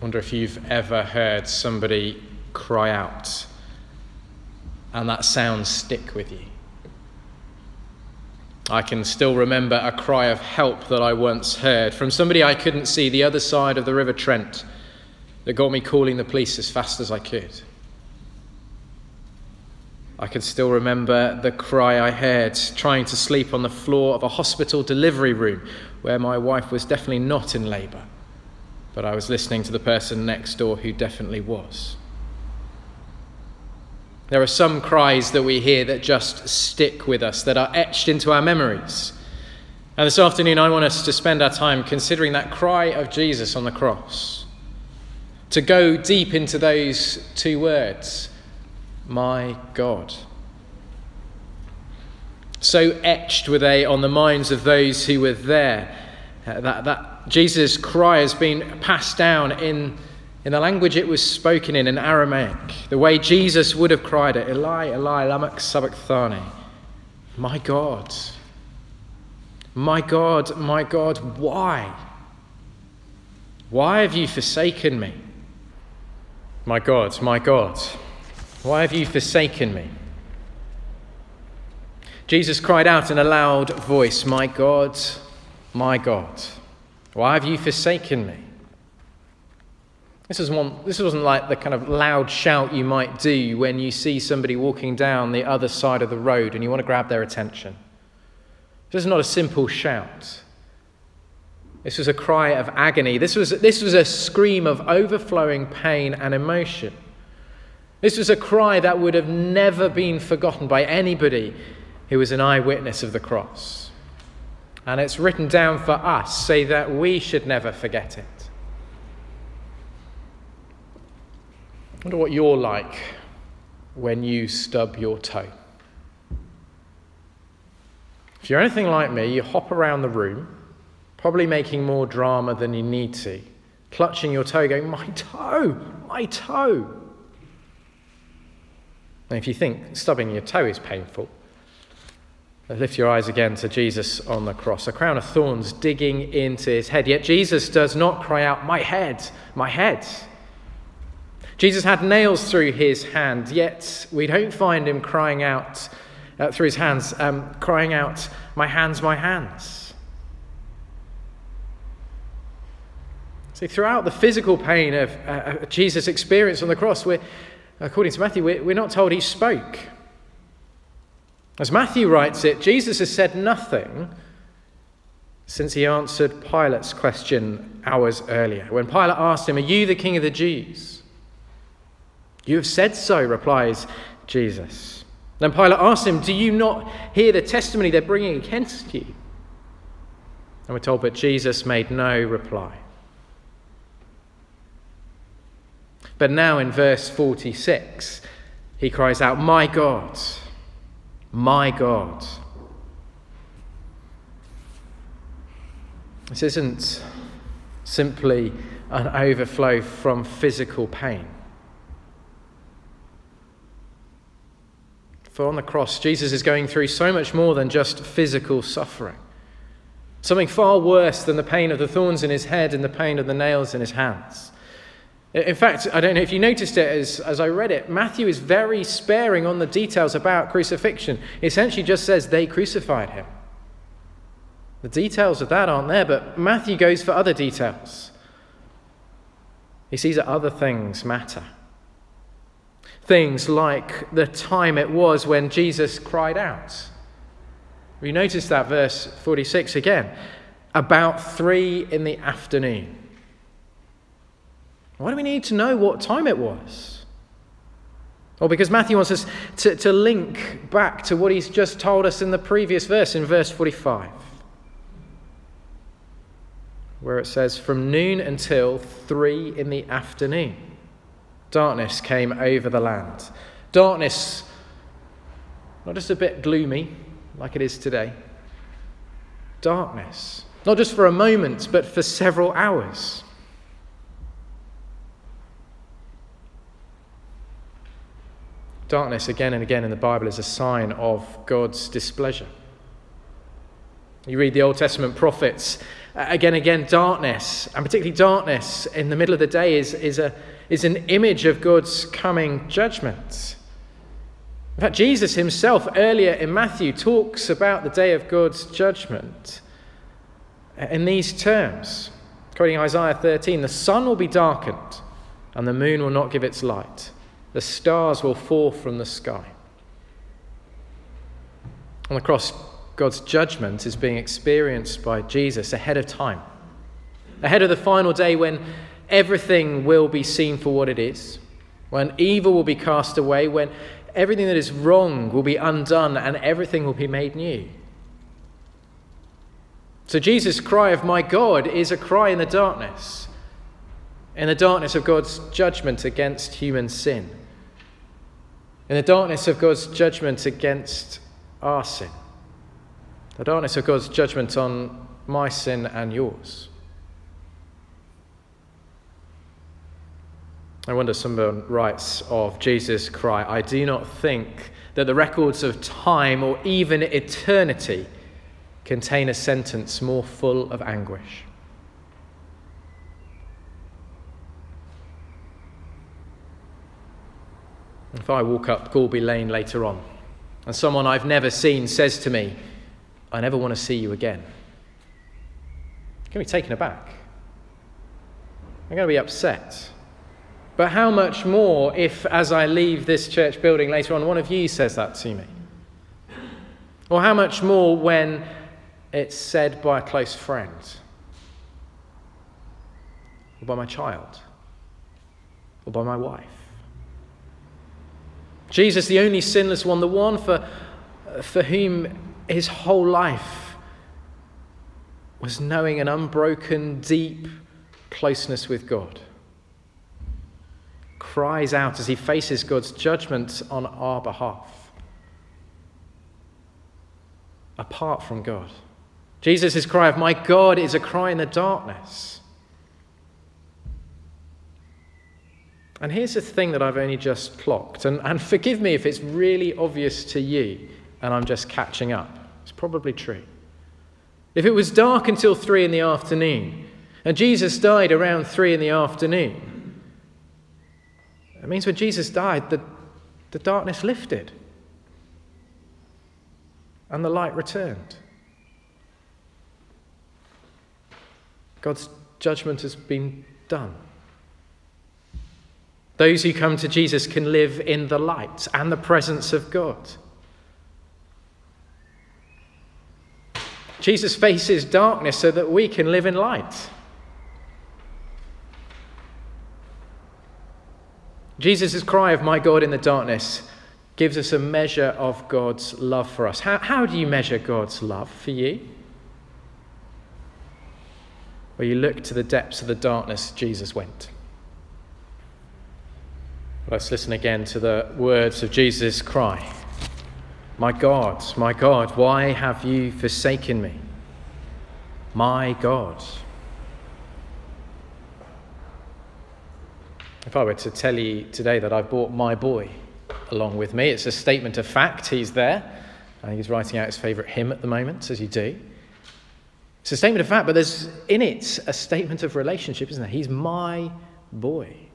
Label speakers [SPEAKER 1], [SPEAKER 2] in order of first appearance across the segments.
[SPEAKER 1] wonder if you've ever heard somebody cry out and that sound stick with you. I can still remember a cry of help that I once heard from somebody I couldn't see the other side of the River Trent that got me calling the police as fast as I could. I can still remember the cry I heard trying to sleep on the floor of a hospital delivery room where my wife was definitely not in labour, but I was listening to the person next door who definitely was. There are some cries that we hear that just stick with us, that are etched into our memories. And this afternoon, I want us to spend our time considering that cry of Jesus on the cross. To go deep into those two words, my God. So etched were they on the minds of those who were there. Uh, that, that Jesus' cry has been passed down in in the language it was spoken in, in Aramaic, the way Jesus would have cried it, Eli, Eli, lama sabachthani. My God, my God, my God, why? Why have you forsaken me? My God, my God, why have you forsaken me? Jesus cried out in a loud voice, My God, my God, why have you forsaken me? This, is one, this wasn't like the kind of loud shout you might do when you see somebody walking down the other side of the road and you want to grab their attention. This is not a simple shout. This was a cry of agony. This was, this was a scream of overflowing pain and emotion. This was a cry that would have never been forgotten by anybody who was an eyewitness of the cross. And it's written down for us so that we should never forget it. I wonder what you're like when you stub your toe. If you're anything like me, you hop around the room, probably making more drama than you need to, clutching your toe, going, My toe, my toe. And if you think stubbing your toe is painful, lift your eyes again to Jesus on the cross, a crown of thorns digging into his head. Yet Jesus does not cry out, My head, my head. Jesus had nails through his hand, yet we don't find him crying out uh, through his hands, um, crying out, My hands, my hands. See, throughout the physical pain of uh, uh Jesus' experience on the cross, we're, according to Matthew, we're, we're not told he spoke. As Matthew writes it, Jesus has said nothing since he answered Pilate's question hours earlier. When Pilate asked him, Are you the king of the Jews? You have said so, replies Jesus. Then Pilate asks him, Do you not hear the testimony they're bringing against you? And we're told, but Jesus made no reply. But now in verse 46, he cries out, My God, my God. This isn't simply an overflow from physical pain. For on the cross, Jesus is going through so much more than just physical suffering. Something far worse than the pain of the thorns in his head and the pain of the nails in his hands. In fact, I don't know if you noticed it as, as I read it, Matthew is very sparing on the details about crucifixion. He essentially just says they crucified him. The details of that aren't there, but Matthew goes for other details. He sees that other things matter. Things like the time it was when Jesus cried out. We notice that verse 46 again. About three in the afternoon. Why do we need to know what time it was? Well, because Matthew wants us to, to link back to what he's just told us in the previous verse, in verse 45, where it says, From noon until three in the afternoon. Darkness came over the land. Darkness, not just a bit gloomy like it is today. Darkness, not just for a moment, but for several hours. Darkness, again and again in the Bible, is a sign of God's displeasure. You read the Old Testament prophets, uh, again, again, darkness, and particularly darkness in the middle of the day, is, is, a, is an image of God's coming judgment. In fact, Jesus himself, earlier in Matthew, talks about the day of God's judgment uh, in these terms. Quoting Isaiah 13 The sun will be darkened, and the moon will not give its light, the stars will fall from the sky. On the cross, God's judgment is being experienced by Jesus ahead of time, ahead of the final day when everything will be seen for what it is, when evil will be cast away, when everything that is wrong will be undone, and everything will be made new. So, Jesus' cry of my God is a cry in the darkness, in the darkness of God's judgment against human sin, in the darkness of God's judgment against our sin, the darkness of God's judgment on my sin and yours. I wonder, someone writes of Jesus' cry, I do not think that the records of time or even eternity contain a sentence more full of anguish. If I walk up Gorby Lane later on and someone I've never seen says to me, I never want to see you again, I'm going to be taken aback. I'm going to be upset. But how much more if, as I leave this church building later on, one of you says that to me? Or how much more when it's said by a close friend or by my child or by my wife. Jesus, the only sinless one, the one for, for whom his whole life was knowing an unbroken, deep closeness with God, cries out as he faces God's judgment on our behalf, apart from God. Jesus' cry of, My God, is a cry in the darkness. And here's the thing that I've only just clocked, and, and forgive me if it's really obvious to you and I'm just catching up. It's probably true. If it was dark until three in the afternoon, and Jesus died around three in the afternoon, it means when Jesus died, the, the darkness lifted and the light returned. God's judgment has been done. Those who come to Jesus can live in the light and the presence of God. Jesus faces darkness so that we can live in light. Jesus' cry of, My God in the darkness, gives us a measure of God's love for us. How, how do you measure God's love for you? Well, you look to the depths of the darkness Jesus went. Let's listen again to the words of Jesus' cry My God, my God, why have you forsaken me? My God. If I were to tell you today that I've brought my boy along with me, it's a statement of fact. He's there. and he's writing out his favourite hymn at the moment, as you do. It's a statement of fact, but there's in it a statement of relationship, isn't there? He's my boy.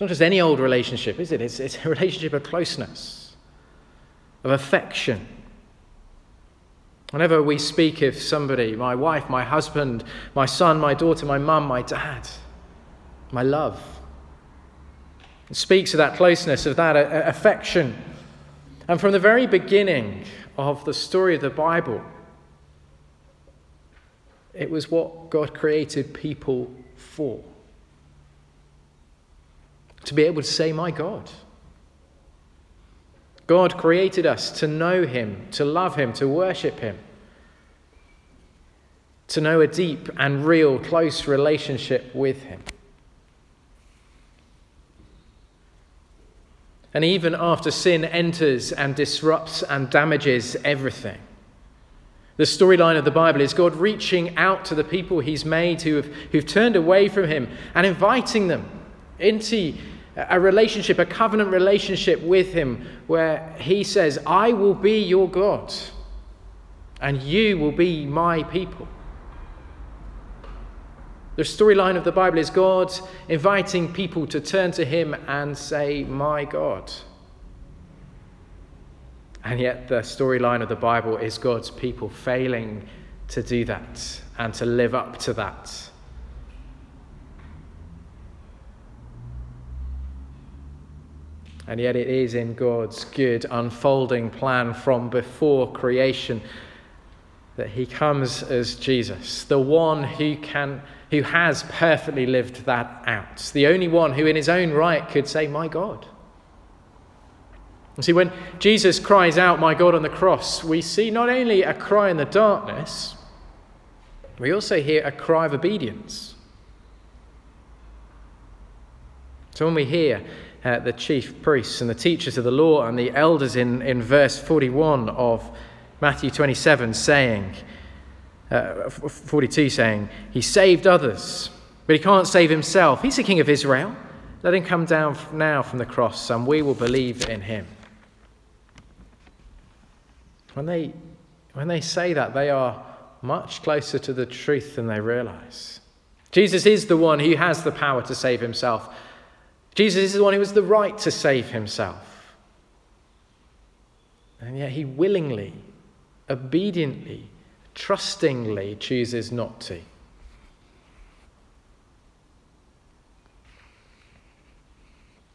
[SPEAKER 1] It's not just any old relationship, is it? It's, it's a relationship of closeness, of affection. Whenever we speak of somebody, my wife, my husband, my son, my daughter, my mum, my dad, my love, it speaks of that closeness, of that uh, uh, affection. And from the very beginning, of the story of the Bible. It was what God created people for. To be able to say, My God. God created us to know Him, to love Him, to worship Him, to know a deep and real, close relationship with Him. And even after sin enters and disrupts and damages everything, the storyline of the Bible is God reaching out to the people He's made who have, who've turned away from Him and inviting them into a relationship, a covenant relationship with Him, where He says, I will be your God. and you will be my people. The storyline of the Bible is God inviting people to turn to Him and say, My God. And yet, the storyline of the Bible is God's people failing to do that and to live up to that. And yet, it is in God's good unfolding plan from before creation that He comes as Jesus, the one who can who has perfectly lived that out. The only one who, in his own right, could say, My God. And see, when Jesus cries out, My God, on the cross, we see not only a cry in the darkness, we also hear a cry of obedience. So when we hear uh, the chief priests and the teachers of the law and the elders in, in verse 41 of Matthew 27 saying, uh, 42 saying, He saved others, but he can't save himself. He's the King of Israel. Let him come down now from the cross, and we will believe in him. When they, when they say that, they are much closer to the truth than they realize. Jesus is the one who has the power to save himself. Jesus is the one who has the right to save himself. And yet he willingly, obediently, trustingly chooses not to.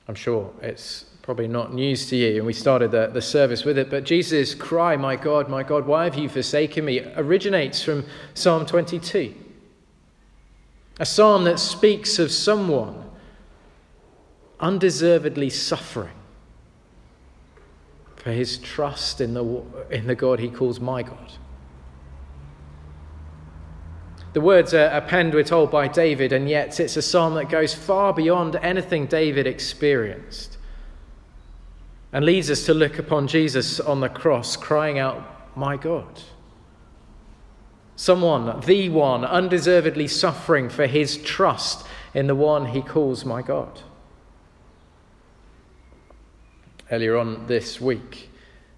[SPEAKER 1] I'm sure it's probably not news to you, and we started the, the service with it, but Jesus' cry, My God, my God, why have you forsaken me, originates from Psalm 22. A psalm that speaks of someone undeservedly suffering for his trust in the, in the God he calls my God. The words are penned, we're told, by David, and yet it's a psalm that goes far beyond anything David experienced and leads us to look upon Jesus on the cross crying out, My God. Someone, the one, undeservedly suffering for his trust in the one he calls my God. Earlier on this week,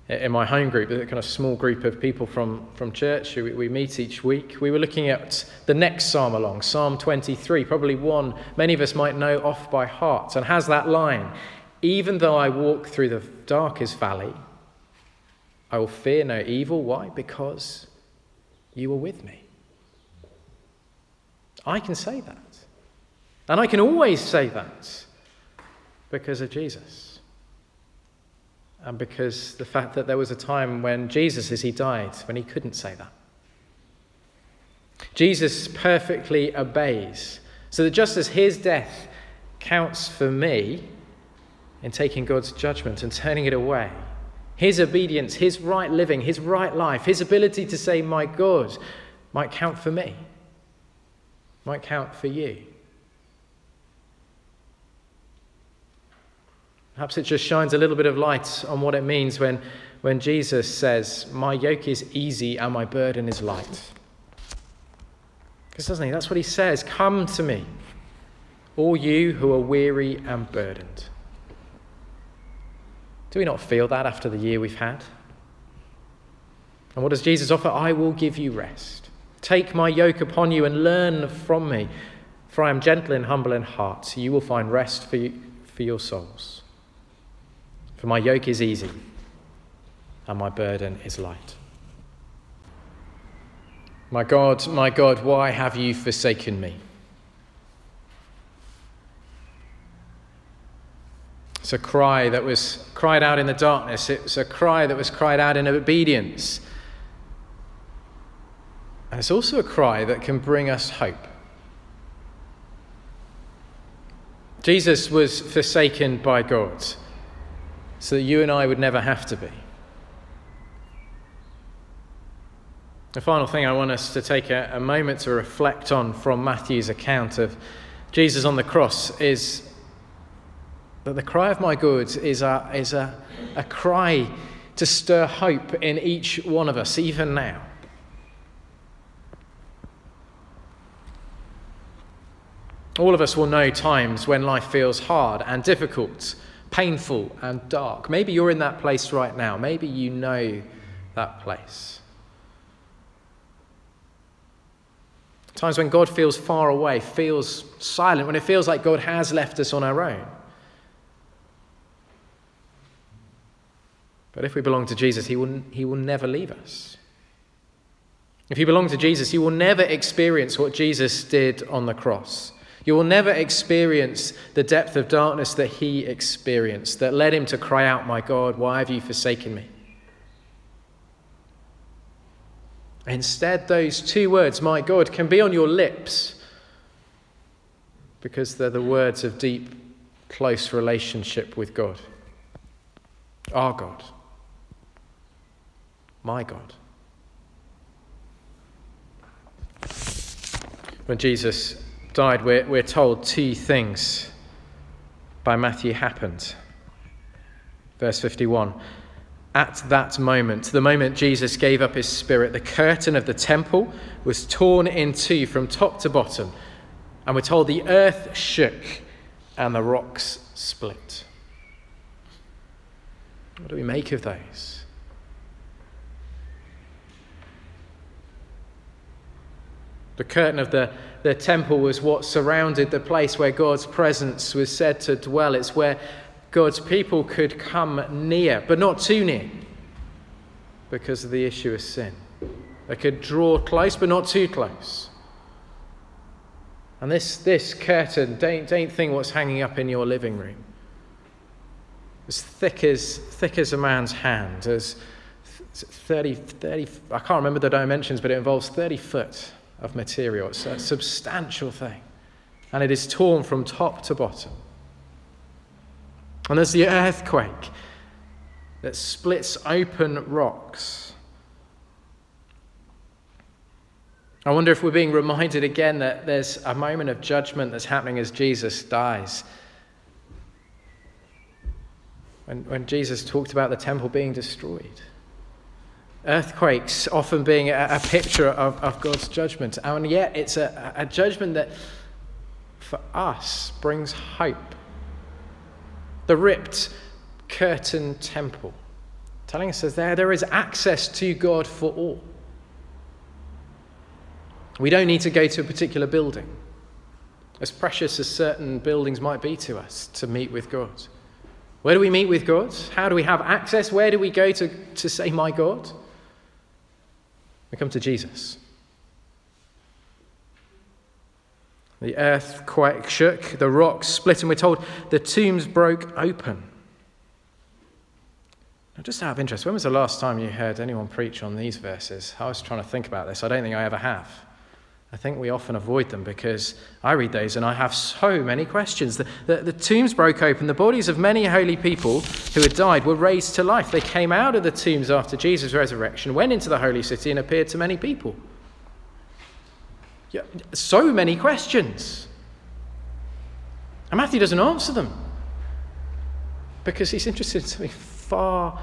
[SPEAKER 1] uh, in my home group, a kind of small group of people from, from church who we meet each week, we were looking at the next psalm along, Psalm 23, probably one many of us might know off by heart, and has that line Even though I walk through the darkest valley, I will fear no evil. Why? Because you are with me. I can say that. And I can always say that because of Jesus and because the fact that there was a time when Jesus, as he died, when he couldn't say that. Jesus perfectly obeys, so that just as his death counts for me in taking God's judgment and turning it away, his obedience, his right living, his right life, his ability to say, My God, might count for me, might count for you. Perhaps it just shines a little bit of light on what it means when, when Jesus says, My yoke is easy and my burden is light. Because doesn't he? That's what he says. Come to me, all you who are weary and burdened. Do we not feel that after the year we've had? And what does Jesus offer? I will give you rest. Take my yoke upon you and learn from me, for I am gentle and humble in heart. So you will find rest for, you, for your souls. For my yoke is easy and my burden is light. My God, my God, why have you forsaken me? It's a cry that was cried out in the darkness. It's a cry that was cried out in obedience. And it's also a cry that can bring us hope. Jesus was forsaken by God so that you and I would never have to be. The final thing I want us to take a, a, moment to reflect on from Matthew's account of Jesus on the cross is that the cry of my goods is a, is a, a cry to stir hope in each one of us, even now. All of us will know times when life feels hard and difficult painful and dark. Maybe you're in that place right now. Maybe you know that place. Times when God feels far away, feels silent, when it feels like God has left us on our own. But if we belong to Jesus, he will, he will never leave us. If you belong to Jesus, you will never experience what Jesus did on the cross. You will never experience the depth of darkness that he experienced, that led him to cry out, My God, why have you forsaken me? Instead, those two words, My God, can be on your lips because they're the words of deep, close relationship with God. Our God. My God. When Jesus died, we're, we're told two things by Matthew happened. Verse 51. At that moment, the moment Jesus gave up his spirit, the curtain of the temple was torn in two from top to bottom. And we're told the earth shook and the rocks split. What do we make of those? The curtain of the the temple was what surrounded the place where God's presence was said to dwell. It's where God's people could come near, but not too near, because of the issue of sin. They could draw close, but not too close. And this, this curtain, don't, don't think what's hanging up in your living room. As thick as, thick as a man's hand, as 30, 30, I can't remember the dimensions, but it involves 30 foot of material. It's a substantial thing. And it is torn from top to bottom. And there's the earthquake that splits open rocks. I wonder if we're being reminded again that there's a moment of judgment that's happening as Jesus dies. When, when Jesus talked about the temple being destroyed. Earthquakes often being a, a picture of, of, God's judgment. And yet, it's a, a judgment that for us brings hope. The ripped curtain temple, telling us there, there is access to God for all. We don't need to go to a particular building, as precious as certain buildings might be to us, to meet with God. Where do we meet with God? How do we have access? Where do we go to, to say, My God? We come to Jesus. The earthquake shook, the rocks split, and we're told the tombs broke open. Now, just out of interest, when was the last time you heard anyone preach on these verses? I was trying to think about this. I don't think I ever have. I think we often avoid them because I read those and I have so many questions. The, the, the, tombs broke open. The bodies of many holy people who had died were raised to life. They came out of the tombs after Jesus' resurrection, went into the holy city, and appeared to many people. Yeah, so many questions. And Matthew doesn't answer them because he's interested in something far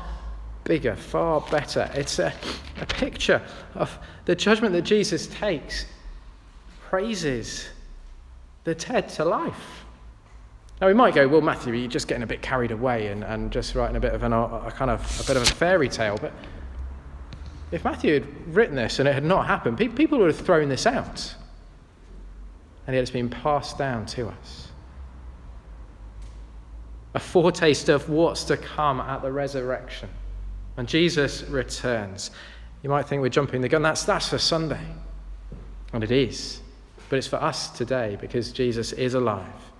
[SPEAKER 1] bigger, far better. It's a, a picture of the judgment that Jesus takes praises the dead to life. Now we might go, well, Matthew, you're just getting a bit carried away and, and just writing a bit of an, uh, a kind of a bit of a fairy tale. But if Matthew had written this and it had not happened, people would have thrown this out. And yet it's been passed down to us. A foretaste of what's to come at the resurrection. When Jesus returns, you might think we're jumping the gun. That's, that's for Sunday. And it is but it's for us today because Jesus is alive.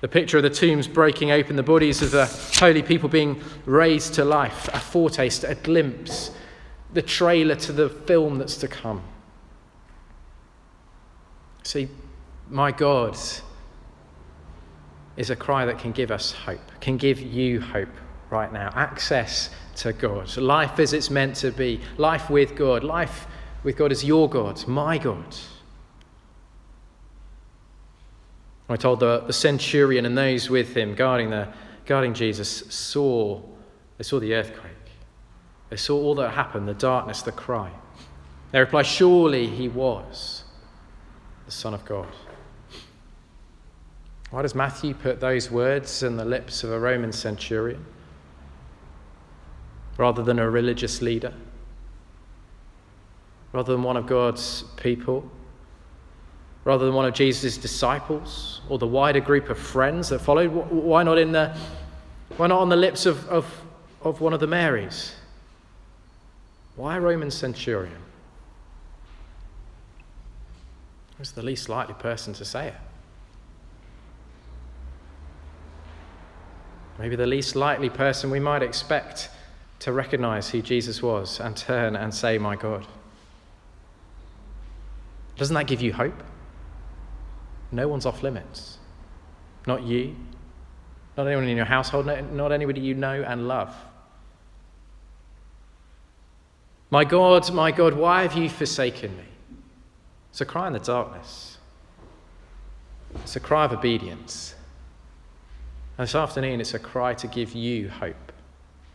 [SPEAKER 1] The picture of the tombs breaking open, the bodies of the holy people being raised to life, a foretaste, a glimpse, the trailer to the film that's to come. See, my God is a cry that can give us hope, can give you hope right now. Access to God, life as it's meant to be, life with God, life with God as your God, my God. I told the, the centurion and those with him guarding, the, guarding Jesus saw, they saw the earthquake. They saw all that happened, the darkness, the cry. They replied, Surely he was the Son of God. Why does Matthew put those words in the lips of a Roman centurion rather than a religious leader? Rather than one of God's people? Rather than one of Jesus' disciples or the wider group of friends that followed? Why not, in the, why not on the lips of, of, of one of the Marys? Why a Roman centurion? Who's the least likely person to say it. Maybe the least likely person we might expect to recognize who Jesus was and turn and say, My God. Doesn't that give you hope? No one's off limits. Not you, not anyone in your household, not anybody you know and love. My God, my God, why have you forsaken me? It's a cry in the darkness. It's a cry of obedience. And this afternoon, it's a cry to give you hope.